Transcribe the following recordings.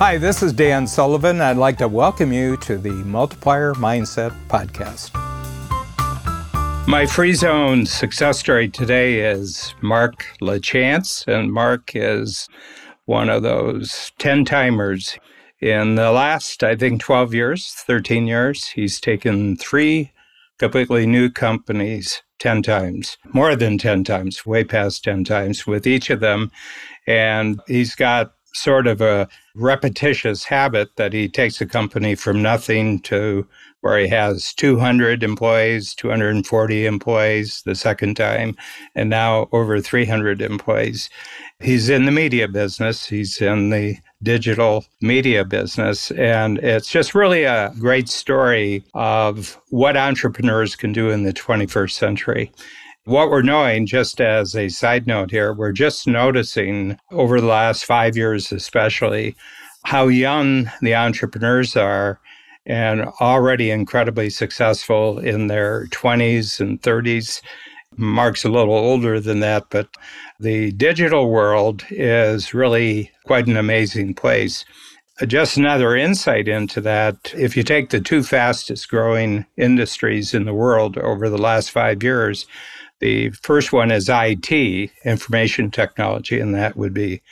Hi, this is Dan Sullivan. I'd like to welcome you to the Multiplier Mindset Podcast. My free zone success story today is Mark LaChance, and Mark is one of those 10 timers. In the last, I think, 12 years, 13 years, he's taken three completely new companies 10 times, more than 10 times, way past 10 times with each of them. And he's got sort of a repetitious habit that he takes a company from nothing to where he has 200 employees, 240 employees the second time, and now over 300 employees. He's in the media business, he's in the digital media business, and it's just really a great story of what entrepreneurs can do in the 21st century. What we're knowing, just as a side note here, we're just noticing over the last five years, especially, how young the entrepreneurs are and already incredibly successful in their 20s and 30s. Mark's a little older than that, but the digital world is really quite an amazing place. Just another insight into that if you take the two fastest growing industries in the world over the last five years, the first one is IT, information technology, and that would be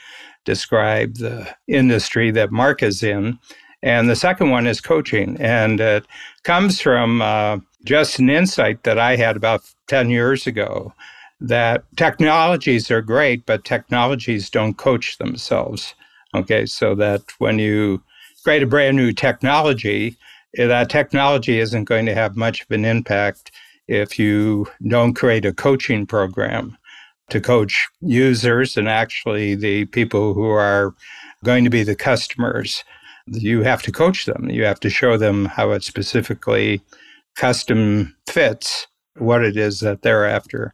describe the industry that Mark is in. And the second one is coaching. And it comes from uh, just an insight that I had about 10 years ago that technologies are great, but technologies don't coach themselves. Okay, so that when you create a brand new technology, that technology isn't going to have much of an impact if you don't create a coaching program to coach users and actually the people who are going to be the customers. You have to coach them. You have to show them how it specifically custom fits what it is that they're after.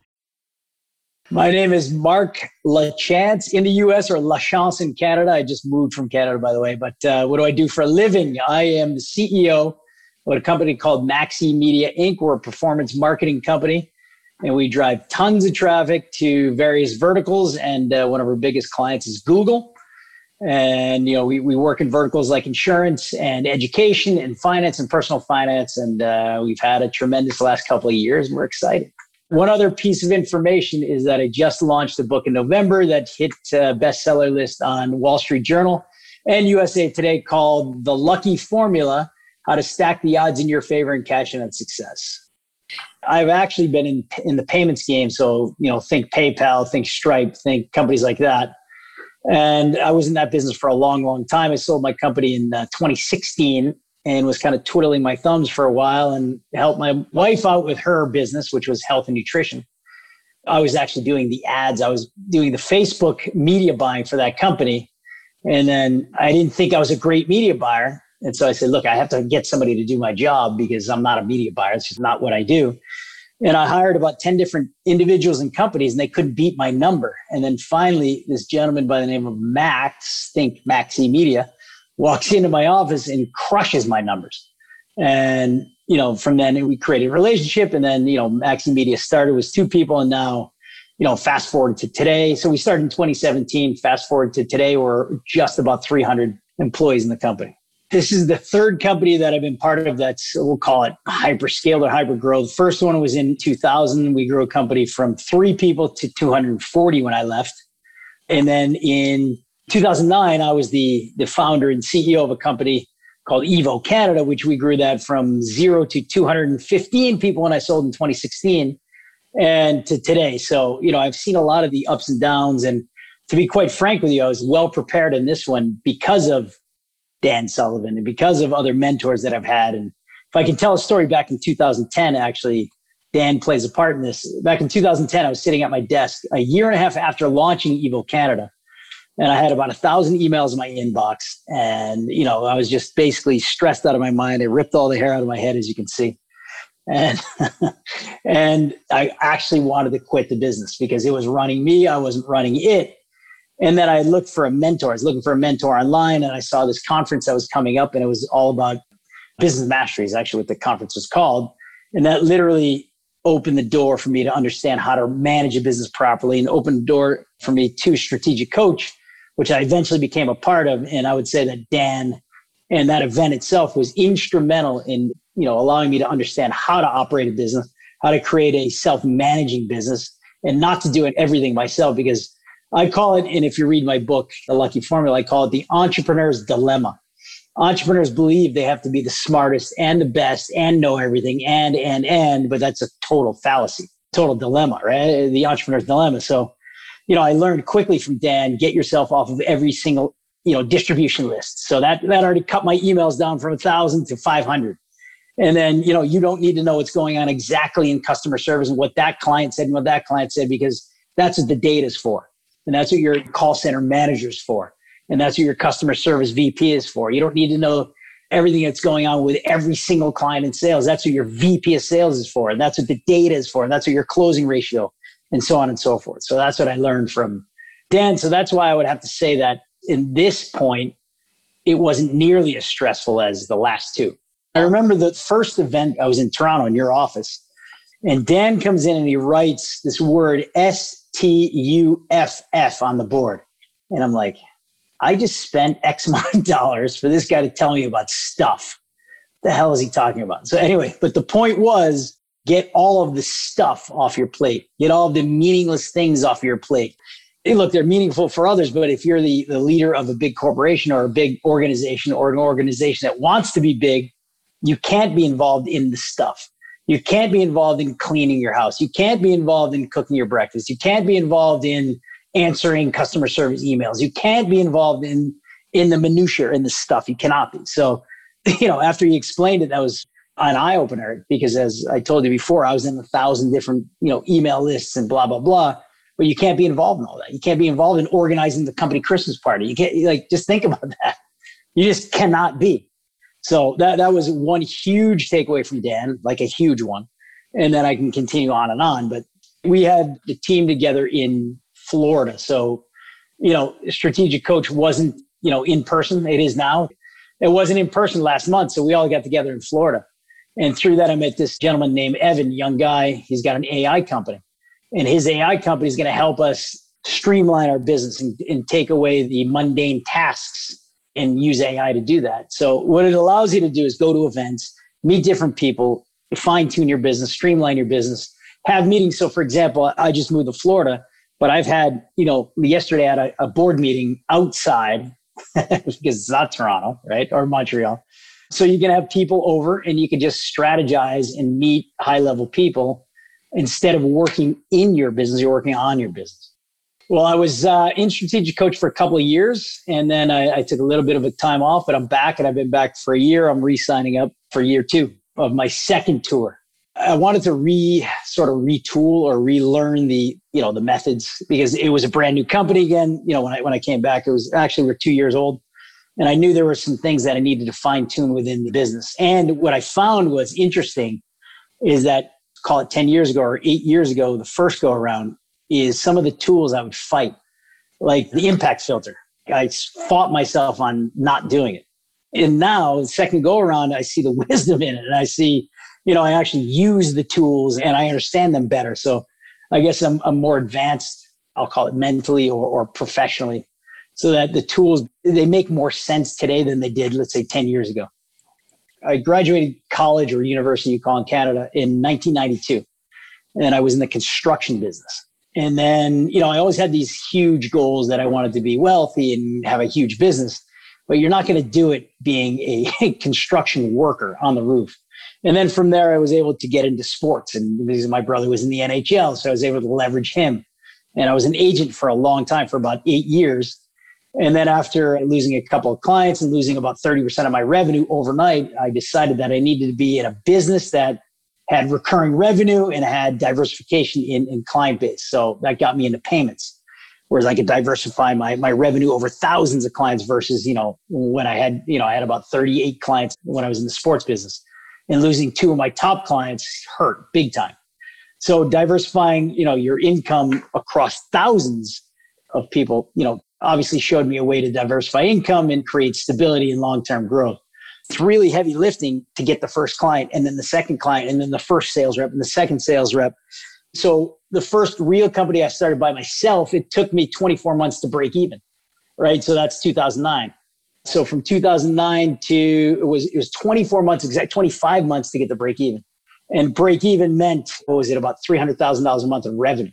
My name is Mark LaChance in the US or LaChance in Canada. I just moved from Canada, by the way. But uh, what do I do for a living? I am the CEO with a company called Maxi Media Inc. We're a performance marketing company, and we drive tons of traffic to various verticals. And uh, one of our biggest clients is Google. And you know, we, we work in verticals like insurance and education and finance and personal finance. And uh, we've had a tremendous last couple of years, and we're excited. One other piece of information is that I just launched a book in November that hit uh, bestseller list on Wall Street Journal and USA Today called The Lucky Formula how to stack the odds in your favor and cash in on success. I've actually been in in the payments game, so you know, think PayPal, think Stripe, think companies like that. And I was in that business for a long, long time. I sold my company in uh, 2016 and was kind of twiddling my thumbs for a while and helped my wife out with her business, which was health and nutrition. I was actually doing the ads. I was doing the Facebook media buying for that company. And then I didn't think I was a great media buyer. And so I said, look, I have to get somebody to do my job because I'm not a media buyer. It's just not what I do. And I hired about 10 different individuals and companies and they couldn't beat my number. And then finally, this gentleman by the name of Max, think Maxi Media, walks into my office and crushes my numbers. And, you know, from then we created a relationship. And then, you know, Maxi Media started with two people. And now, you know, fast forward to today. So we started in 2017. Fast forward to today, we're just about 300 employees in the company. This is the third company that I've been part of that's, we'll call it hyperscale or hyper growth. First one was in 2000. We grew a company from three people to 240 when I left. And then in 2009, I was the, the founder and CEO of a company called Evo Canada, which we grew that from zero to 215 people when I sold in 2016 and to today. So, you know, I've seen a lot of the ups and downs. And to be quite frank with you, I was well prepared in this one because of Dan Sullivan and because of other mentors that I've had. And if I can tell a story back in 2010, actually, Dan plays a part in this. Back in 2010, I was sitting at my desk a year and a half after launching Evo Canada. And I had about a thousand emails in my inbox. And, you know, I was just basically stressed out of my mind. It ripped all the hair out of my head, as you can see. And, and I actually wanted to quit the business because it was running me. I wasn't running it. And then I looked for a mentor. I was looking for a mentor online and I saw this conference that was coming up and it was all about business mastery is actually what the conference was called. And that literally opened the door for me to understand how to manage a business properly and opened the door for me to strategic coach which I eventually became a part of. And I would say that Dan and that event itself was instrumental in, you know, allowing me to understand how to operate a business, how to create a self-managing business and not to do everything myself because I call it, and if you read my book, The Lucky Formula, I call it the entrepreneur's dilemma. Entrepreneurs believe they have to be the smartest and the best and know everything and, and, and, but that's a total fallacy, total dilemma, right? The entrepreneur's dilemma. So, you know, I learned quickly from Dan, get yourself off of every single, you know, distribution list. So that, that already cut my emails down from a thousand to 500. And then, you know, you don't need to know what's going on exactly in customer service and what that client said and what that client said, because that's what the data is for. And that's what your call center manager is for. And that's what your customer service VP is for. You don't need to know everything that's going on with every single client in sales. That's what your VP of sales is for. And that's what the data is for. And that's what your closing ratio and so on and so forth. So that's what I learned from Dan. So that's why I would have to say that in this point, it wasn't nearly as stressful as the last two. I remember the first event I was in Toronto in your office, and Dan comes in and he writes this word S T U F F on the board. And I'm like, I just spent X amount of dollars for this guy to tell me about stuff. The hell is he talking about? So, anyway, but the point was get all of the stuff off your plate, get all the meaningless things off your plate. Look, they're meaningful for others, but if you're the, the leader of a big corporation or a big organization or an organization that wants to be big, you can't be involved in the stuff. You can't be involved in cleaning your house. You can't be involved in cooking your breakfast. You can't be involved in answering customer service emails. You can't be involved in in the minutia in the stuff. You cannot be. So, you know, after he explained it, that was an eye opener because as I told you before, I was in a thousand different, you know, email lists and blah, blah, blah. But you can't be involved in all that. You can't be involved in organizing the company Christmas party. You can't like just think about that. You just cannot be. So that that was one huge takeaway from Dan, like a huge one. And then I can continue on and on. But we had the team together in Florida. So, you know, strategic coach wasn't, you know, in person. It is now. It wasn't in person last month. So we all got together in Florida. And through that, I met this gentleman named Evan, young guy. He's got an AI company. And his AI company is going to help us streamline our business and, and take away the mundane tasks and use AI to do that. So what it allows you to do is go to events, meet different people, fine tune your business, streamline your business, have meetings. So for example, I just moved to Florida, but I've had, you know, yesterday I had a, a board meeting outside because it's not Toronto, right? Or Montreal. So you can have people over and you can just strategize and meet high level people instead of working in your business, you're working on your business. Well, I was uh, in strategic coach for a couple of years, and then I, I, took a little bit of a time off, but I'm back, and I've been back for a year. I'm re-signing up for year two of my second tour. I wanted to re sort of retool or relearn the you know the methods because it was a brand new company again. You know, when I when I came back, it was actually we're two years old, and I knew there were some things that I needed to fine tune within the business. And what I found was interesting is that call it ten years ago or eight years ago, the first go around, is some of the tools I would fight, like the impact filter. I fought myself on not doing it. And now, the second go around, I see the wisdom in it. And I see, you know, I actually use the tools and I understand them better. So I guess I'm, I'm more advanced, I'll call it mentally or, or professionally, so that the tools, they make more sense today than they did, let's say, 10 years ago. I graduated college or university, you call in Canada, in 1992. And I was in the construction business. And then, you know, I always had these huge goals that I wanted to be wealthy and have a huge business, but you're not going to do it being a construction worker on the roof. And then from there, I was able to get into sports. And my brother was in the NHL, so I was able to leverage him. And I was an agent for a long time, for about eight years. And then after losing a couple of clients and losing about 30% of my revenue overnight, I decided that I needed to be in a business that had recurring revenue and had diversification in, in client base. So that got me into payments. Whereas I could diversify my, my revenue over thousands of clients versus, you know, when I had, you know, I had about 38 clients when I was in the sports business and losing two of my top clients hurt big time. So diversifying, you know, your income across thousands of people, you know, obviously showed me a way to diversify income and create stability and long-term growth it's really heavy lifting to get the first client and then the second client and then the first sales rep and the second sales rep. So the first real company I started by myself, it took me 24 months to break even. right? So that's 2009. So from 2009 to it was it was 24 months, exact 25 months to get the break even. And break even meant what was it about $300,000 a month in revenue.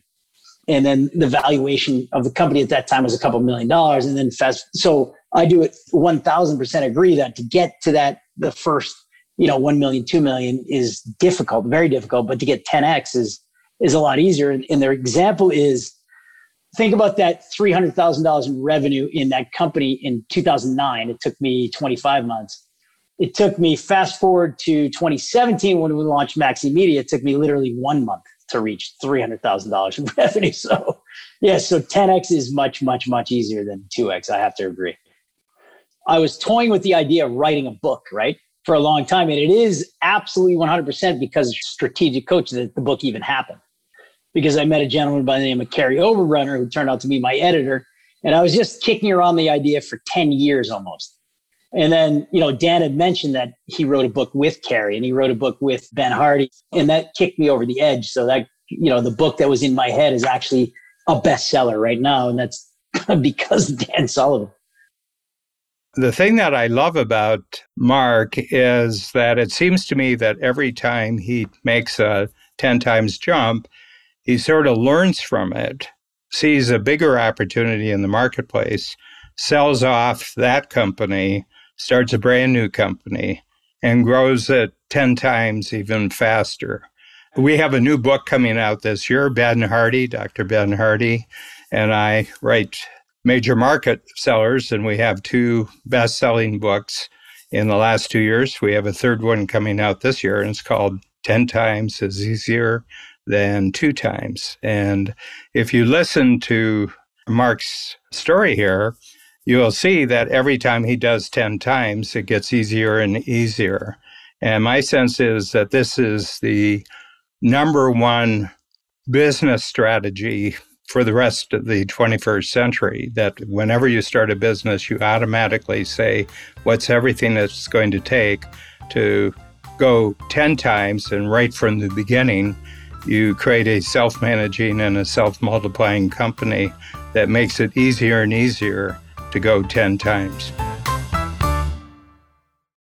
And then the valuation of the company at that time was a couple million dollars. And then fast. So I do it 1000% agree that to get to that, the first, you know, 1 million, 2 million is difficult, very difficult, but to get 10X is, is a lot easier. And their example is think about that $300,000 in revenue in that company in 2009. It took me 25 months. It took me fast forward to 2017 when we launched Maxi Media. It took me literally one month to reach $300,000 in revenue. So, yeah, so 10x is much, much, much easier than 2x. I have to agree. I was toying with the idea of writing a book, right, for a long time. And it is absolutely 100% because strategic coach that the book even happened because I met a gentleman by the name of Kerry Overrunner who turned out to be my editor. And I was just kicking around the idea for 10 years almost. And then, you know, Dan had mentioned that he wrote a book with Kerry and he wrote a book with Ben Hardy. And that kicked me over the edge. So that, you know, the book that was in my head is actually a bestseller right now. And that's because Dan Sullivan. The thing that I love about Mark is that it seems to me that every time he makes a 10 times jump, he sort of learns from it, sees a bigger opportunity in the marketplace, sells off that company, starts a brand new company, and grows it 10 times even faster. We have a new book coming out this year. Ben Hardy, Dr. Ben Hardy, and I write major market sellers, and we have two best selling books in the last two years. We have a third one coming out this year, and it's called 10 Times is Easier than two times. And if you listen to Mark's story here, you will see that every time he does 10 times, it gets easier and easier. And my sense is that this is the number one business strategy for the rest of the 21st century that whenever you start a business, you automatically say, What's everything that's going to take to go 10 times? And right from the beginning, you create a self managing and a self multiplying company that makes it easier and easier to go 10 times.